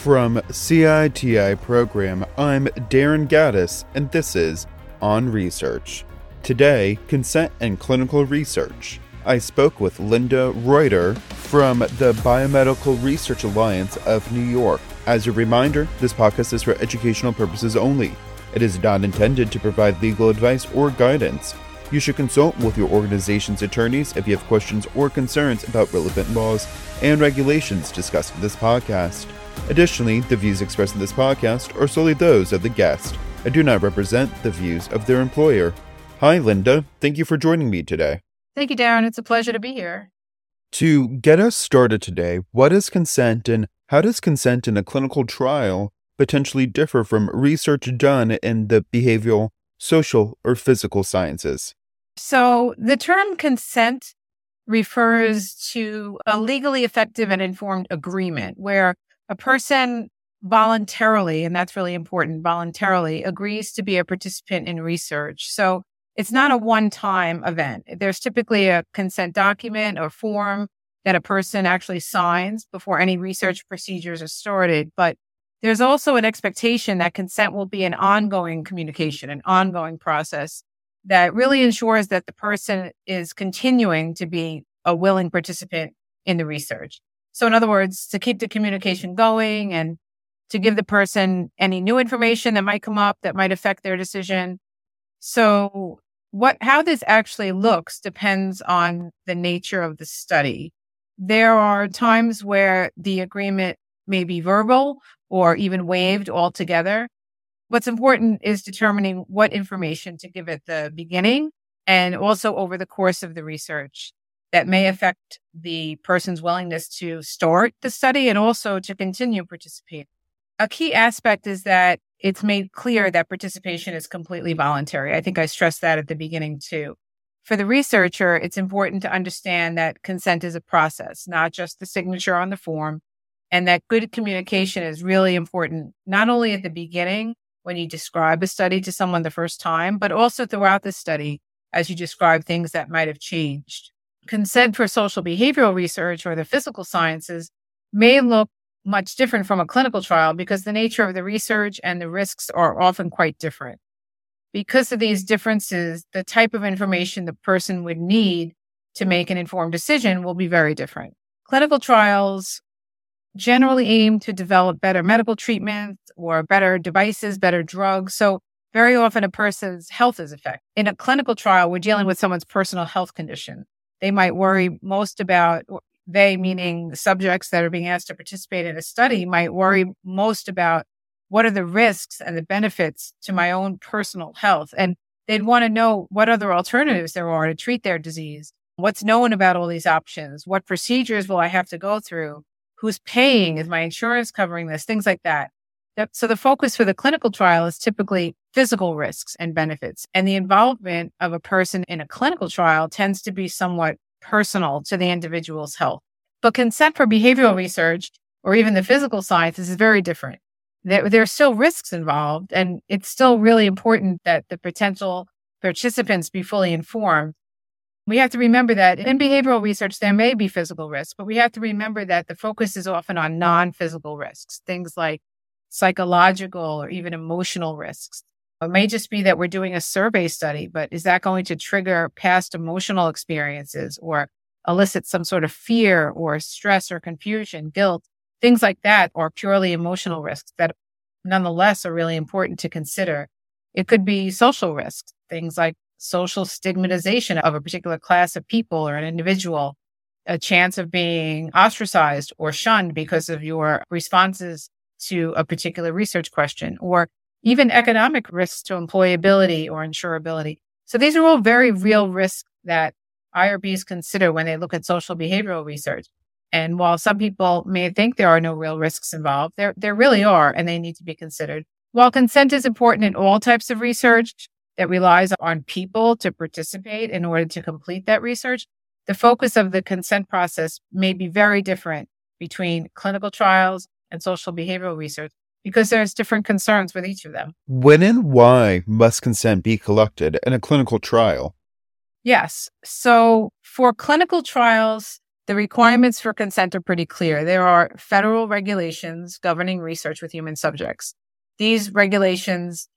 From CITI program, I'm Darren Gaddis, and this is On Research. Today, consent and clinical research. I spoke with Linda Reuter from the Biomedical Research Alliance of New York. As a reminder, this podcast is for educational purposes only. It is not intended to provide legal advice or guidance. You should consult with your organization's attorneys if you have questions or concerns about relevant laws and regulations discussed in this podcast. Additionally, the views expressed in this podcast are solely those of the guest and do not represent the views of their employer. Hi, Linda. Thank you for joining me today. Thank you, Darren. It's a pleasure to be here. To get us started today, what is consent and how does consent in a clinical trial potentially differ from research done in the behavioral, social, or physical sciences? So, the term consent refers to a legally effective and informed agreement where a person voluntarily, and that's really important, voluntarily agrees to be a participant in research. So it's not a one time event. There's typically a consent document or form that a person actually signs before any research procedures are started. But there's also an expectation that consent will be an ongoing communication, an ongoing process that really ensures that the person is continuing to be a willing participant in the research. So in other words, to keep the communication going and to give the person any new information that might come up that might affect their decision. So what, how this actually looks depends on the nature of the study. There are times where the agreement may be verbal or even waived altogether. What's important is determining what information to give at the beginning and also over the course of the research that may affect the person's willingness to start the study and also to continue participating. A key aspect is that it's made clear that participation is completely voluntary. I think I stressed that at the beginning too. For the researcher, it's important to understand that consent is a process, not just the signature on the form, and that good communication is really important, not only at the beginning when you describe a study to someone the first time, but also throughout the study as you describe things that might have changed consent for social behavioral research or the physical sciences may look much different from a clinical trial because the nature of the research and the risks are often quite different. Because of these differences, the type of information the person would need to make an informed decision will be very different. Clinical trials generally aim to develop better medical treatments or better devices, better drugs. So very often a person's health is affected. In a clinical trial, we're dealing with someone's personal health condition they might worry most about they mm-hmm. meaning subjects that are being asked to participate in a study might worry most about what are the risks and the benefits to my own personal health. And they'd want to know what other alternatives there are to treat their disease. What's known about all these options? What procedures will i have to go through? Who's paying? Is my insurance covering this? Things like that so the focus for the clinical trial is typically physical risks and benefits. And the involvement of a person in a clinical trial tends to be somewhat personal to the individual's health. But consent for behavioral research or even the physical sciences is very different. There, there are still risks involved, and it's still really important that the potential participants be fully informed. We have to remember that in behavioral research, there may be physical risks, but we have to remember that the focus is often on non physical risks, things like psychological or even emotional risks. It may just be that we're doing a survey study, but is that going to trigger past emotional experiences or elicit some sort of fear or stress or confusion, guilt, things like that, or purely emotional risks that nonetheless are really important to consider. It could be social risks, things like social stigmatization of a particular class of people or an individual, a chance of being ostracized or shunned because of your responses to a particular research question, or even economic risks to employability or insurability. So these are all very real risks that IRBs consider when they look at social behavioral research. And while some people may think there are no real risks involved, there, there really are, and they need to be considered. While consent is important in all types of research that relies on people to participate in order to complete that research, the focus of the consent process may be very different between clinical trials and social behavioral research because there's different concerns with each of them. When and why must consent be collected in a clinical trial? Yes. So for clinical trials, The requirements for consent are pretty clear. There are federal regulations governing research with human subjects. These regulations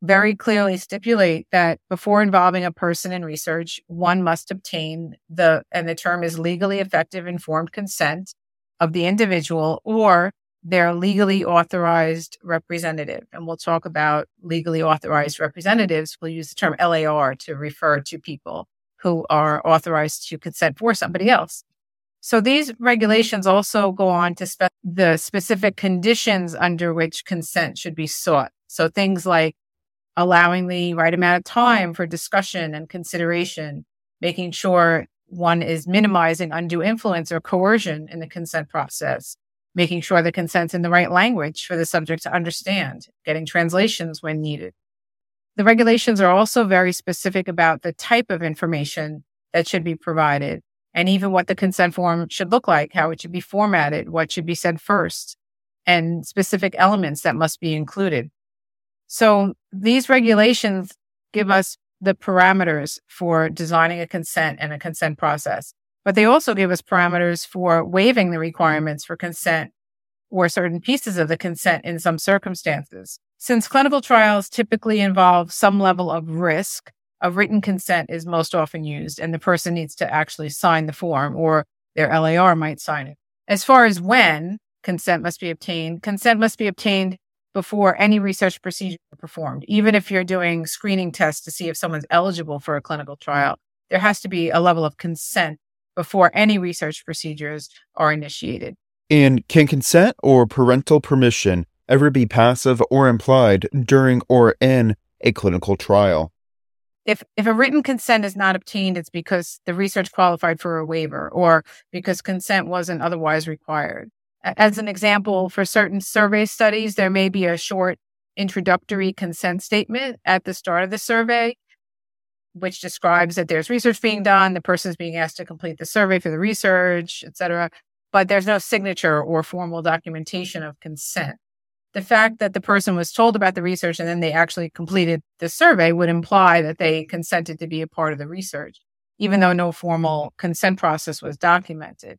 very clearly stipulate that before involving a person in research, one must obtain the, and the term is legally effective informed consent of the individual or their legally authorized representative. And we'll talk about legally authorized representatives. We'll use the term LAR to refer to people who are authorized to consent for somebody else. So these regulations also go on to the specific conditions under which consent should be sought. So things like allowing the right amount of time for discussion and consideration, making sure one is minimizing undue influence or coercion in the consent process, making sure the consent's in the right language for the subject to understand, getting translations when needed. The regulations are also very specific about the type of information that should be provided and even what the consent form should look like, how it should be formatted, what should be said first, and specific elements that must be included. So these regulations give us the parameters for designing a consent and a consent process, but they also give us mm-hmm. parameters for waiving the mm-hmm. requirements for consent or certain pieces of the consent in some circumstances. Since clinical trials typically involve some level of risk, a written consent is most often used and the person needs to actually sign the form or their LAR might sign it. As far as when consent must be obtained, consent must be obtained before any research procedure is performed. Even if you're doing screening tests to see if someone's eligible for a clinical trial, there has to be a level of consent before any research procedures are initiated. And can consent or parental permission ever be passive or implied during or in a clinical trial? If, if a written consent is not obtained, it's because the research qualified for a waiver or because consent wasn't otherwise required. As an example, for certain survey studies, there may be a short introductory consent statement at the start of the survey, which describes that there's research being done, the person is being asked to complete the survey for the research, et cetera, but there's no signature or formal documentation of consent. The fact that the person was told about the research and then they actually completed the survey would imply that they consented to be a part of the research, even though no formal consent process was documented.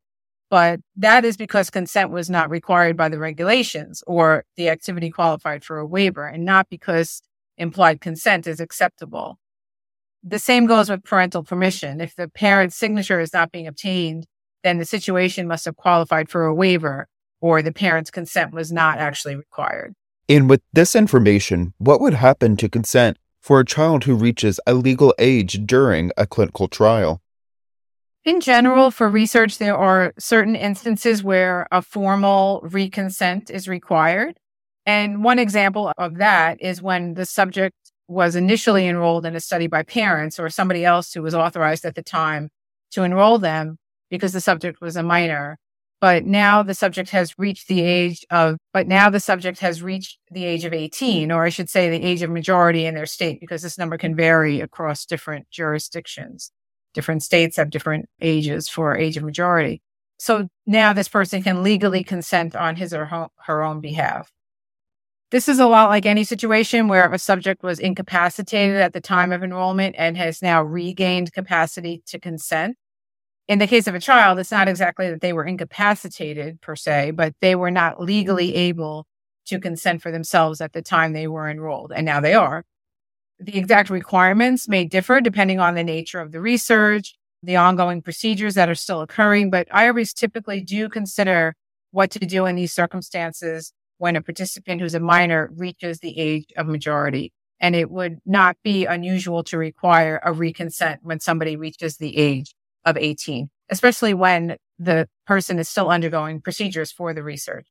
But that is because consent was not required by the regulations or the activity qualified for a waiver and not because implied consent is acceptable. The same goes with parental permission. If the parent's signature is not being obtained, then the situation must have qualified for a waiver or the parent's consent was not actually required. And with this information, what would happen to consent for a child who reaches a legal age during a clinical trial? In general, for research, there are certain instances where a formal reconsent is required. And one example of that is when the subject was initially enrolled in a study by parents or somebody else who was authorized at the time to enroll them because the subject was a minor. But now the subject has reached the age of, but now the subject has reached the age of 18, or I should say the age of majority in their state, because this number can vary across different jurisdictions different states have different ages for age of majority. So now this person can legally consent on his or her own behalf. This is a lot like any situation where a subject was incapacitated at the time of enrollment and has now regained capacity to consent. In the case of a child, it's not exactly that they were incapacitated per se, but they were not legally able to consent for themselves at the time they were enrolled. And now they are. The exact requirements may differ depending on the nature of the research, the ongoing procedures that are still occurring, but IRBs typically do consider what to do in these circumstances when a participant who's a minor reaches the age of majority. And it would not be unusual to require a reconsent when somebody reaches the age of 18, especially when the person is still undergoing procedures for the research.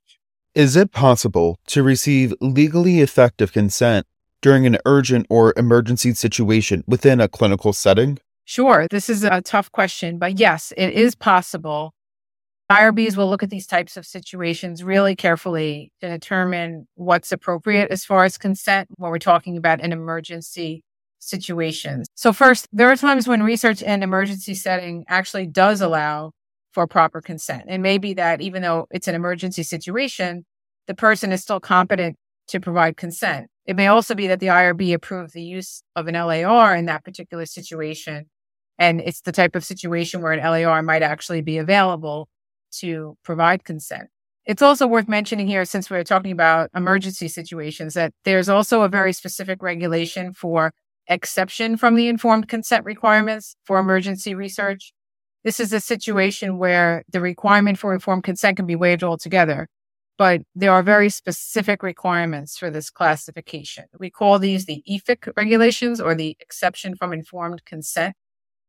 Is it possible to receive legally effective consent during an urgent or emergency situation within a clinical setting? Sure. This is a tough question, but yes, it is possible. IRBs will look at these types of situations really carefully to determine what's appropriate as far as consent when we're talking about an emergency situation. So first, there are times when research in emergency setting actually does allow for proper consent. It may be that even though it's an emergency situation, the person is still competent to provide consent. It may also be that the IRB approved the use of an LAR in that particular situation And it's the type of situation where an LAR might actually be available to provide consent. It's also worth mentioning here, since we're talking about emergency situations, that there's also a very specific regulation for exception from the informed consent requirements for emergency research. This is a situation where the requirement for informed consent can be waived altogether, but there are very specific requirements for this classification. We call these the EFIC regulations or the exception from informed consent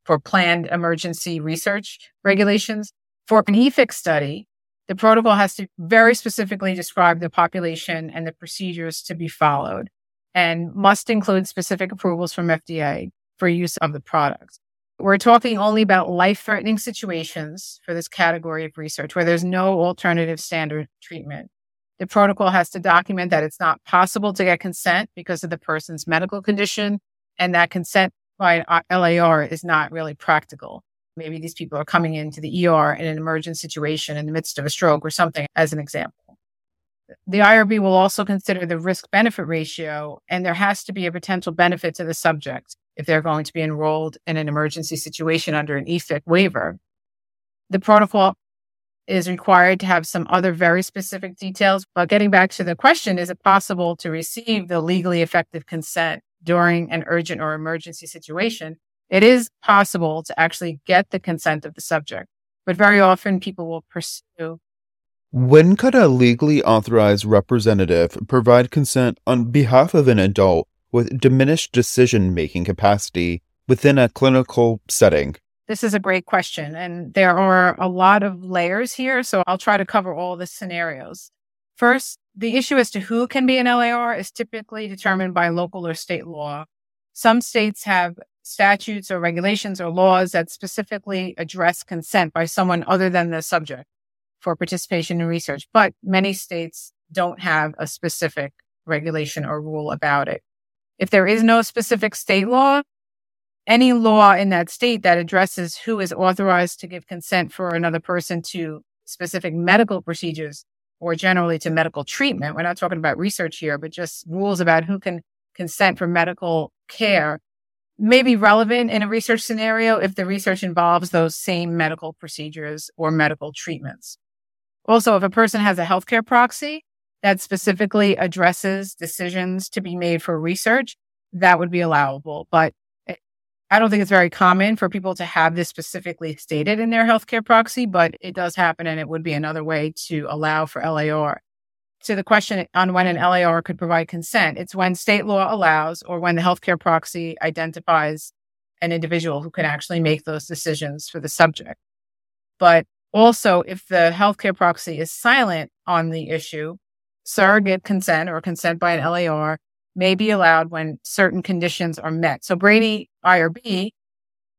for planned emergency research regulations. For an EFIC study, the protocol has to very specifically describe the population and the procedures to be followed and must include specific approvals from FDA for use of the product. We're talking only about life threatening situations for this category of research where there's no alternative standard treatment. The protocol has to document that it's not possible to get consent because of the person's medical condition and that consent by LAR is not really practical. Maybe these people are coming into the ER in an emergent situation in the midst of a stroke or something, as an example. The IRB will also consider the risk benefit ratio, and there has to be a potential benefit to the subject if they're going to be enrolled in an emergency situation under an EFIC waiver. The protocol is required to have some other very specific details. But getting back to the question, is it possible to receive the legally effective consent during an urgent or emergency situation? It is possible to actually get the consent of the subject, but very often people will pursue. When could a legally authorized representative provide consent on behalf of an adult with diminished decision making capacity within a clinical setting? This is a great question. And there are a lot of layers here. So I'll try to cover all the scenarios. First, the issue as to who can be an LAR is typically determined by local or state law. Some states have statutes or regulations or laws that specifically address consent by someone other than the subject for participation in research, but many states don't have a specific regulation or rule about it. If there is no specific state law, any law in that state that addresses who is authorized to give consent for another person to specific medical procedures or generally to medical treatment. We're not talking about research here, but just rules about who can consent for medical care may be relevant in a research scenario if the research involves those same medical procedures or medical treatments. Also, if a person has a healthcare proxy, that specifically addresses decisions to be made for research, that would be allowable. But eh, I don't think it's very common for people to have this specifically stated in their healthcare proxy, but it does happen and it would be another way to allow for LAR. To the question on when an LAR could provide consent, it's when state law allows or when the healthcare proxy identifies an individual who can mm-hmm. actually make those decisions for the subject. But also, if the healthcare proxy is silent on the issue, surrogate consent or consent by an LAR may be allowed when certain conditions are met. So BRANY IRB,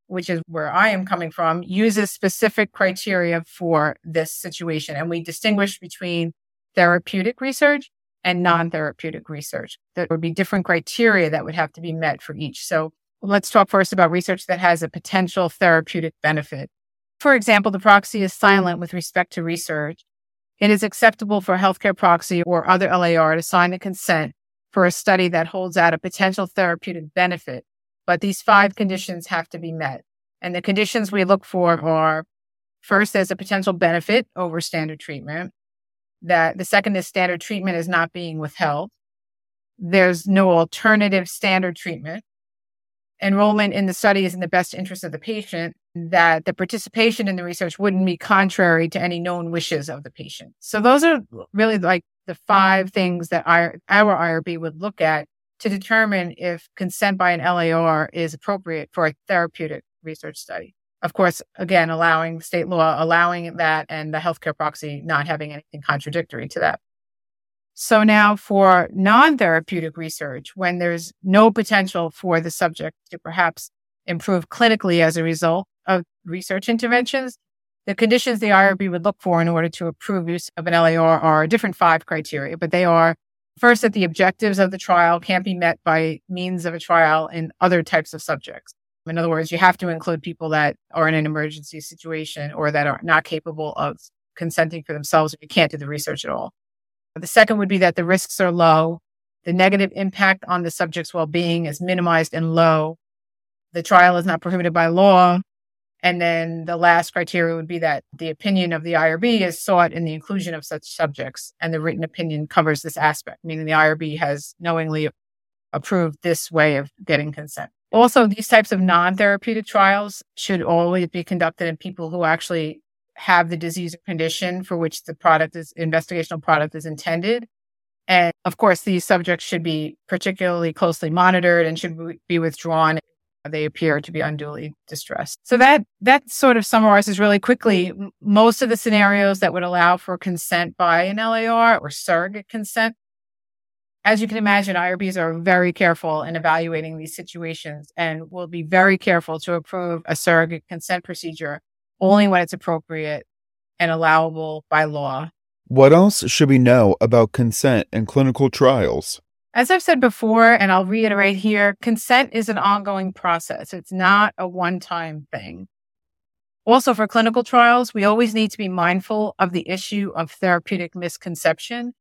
which is where I am coming from, uses specific criteria for this situation. And we distinguish between therapeutic research and mm-hmm. non-therapeutic research. There would be different criteria that would have to be met for each. So let's talk first about research that has a potential therapeutic benefit. For example, the proxy is silent with respect to research it is acceptable for a healthcare proxy or other LAR to sign a consent for a study that holds out a potential therapeutic benefit. But these five conditions have to be met. And the conditions we look for are first, there's a potential benefit over standard treatment. That the second is standard treatment is not being withheld. There's no alternative standard treatment. Enrollment in the study is in the best interest of the patient that the participation in the research wouldn't be contrary to any known wishes of the patient. So those are really like the five things that our, our IRB would look at to determine if consent by an LAR is appropriate for a therapeutic research study. Of course, again, allowing state law, allowing that and the healthcare proxy not having anything contradictory to that. So now for non-therapeutic research, when there's no potential for the subject to perhaps improve clinically as a result of research interventions. The conditions the IRB would look for in order to approve use of an LAR are different five criteria, but they are first that the objectives of the trial can't be met by means of a trial in other types of subjects. In other words, you have to include people that are in an emergency situation or that are not capable of consenting for themselves if you can't do the research at all. The second would be that the risks are low. The negative impact on the subject's well-being is minimized and low the trial is not prohibited by law. And then the last criteria would be that the opinion of the IRB is sought in the inclusion of such subjects, and the written opinion covers this aspect, meaning the IRB has knowingly approved this way of getting consent. Also, these types of non therapeutic trials should always be conducted in people who actually have the disease or condition for which the product is investigational product is intended. And of course, these subjects should be particularly closely monitored and should be withdrawn if they appear to be unduly distressed. So that that sort of summarizes really quickly most of the scenarios that would allow for consent by an LAR or surrogate consent. As you can imagine, IRBs are very careful in evaluating these situations and will be very careful to approve a surrogate consent procedure only when it's appropriate and allowable by law. What else should we know about consent in clinical trials? As I've said before, and I'll reiterate here, consent is an ongoing process. It's not a one time thing. Also, for clinical trials, we always need to be mindful of the issue of therapeutic misconception,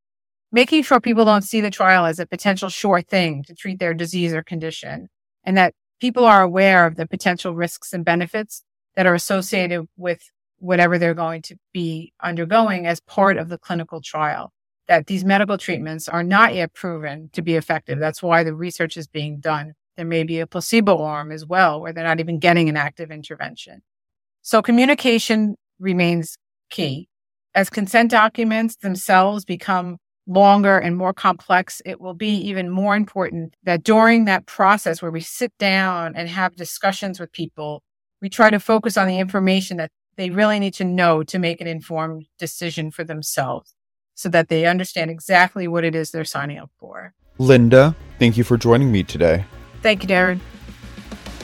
making sure people don't see the trial as a potential sure thing to treat their disease or condition, and that people are aware of the potential risks and benefits that are associated with whatever they're going to be undergoing as part of the clinical trial that these medical treatments are not yet proven to be effective. That's why the research is being done. There may be a placebo arm as well, where they're not even getting an active intervention. So communication remains key. As consent documents themselves become longer and more complex, it will be even more important that during that process where we sit down and have discussions with people, we try to focus on the information that they really need to know to make an informed decision for themselves so that they understand exactly what it is they're signing up for. Linda, thank you for joining me today. Thank you, Darren.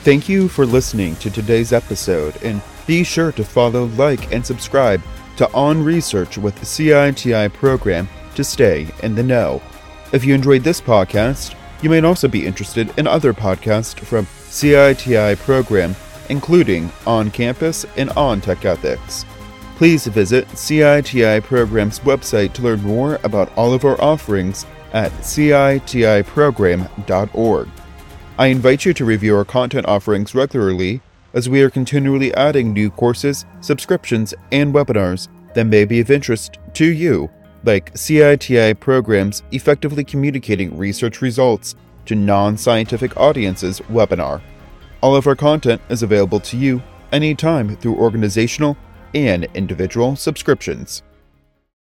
Thank you for listening to today's episode, and be sure to follow, like, and subscribe to On Research with the CITI program to stay in the know. If you enjoyed this podcast, you may also be interested in other podcasts from CITI program, including On Campus and On Tech Ethics. Please visit CITI Program's website to learn more about all of our offerings at citiprogram.org. I invite you to review our content offerings regularly as we are continually adding new courses, subscriptions, and webinars that may be of interest to you, like CITI Program's Effectively Communicating Research Results to Non Scientific Audiences webinar. All of our content is available to you anytime through organizational and individual subscriptions.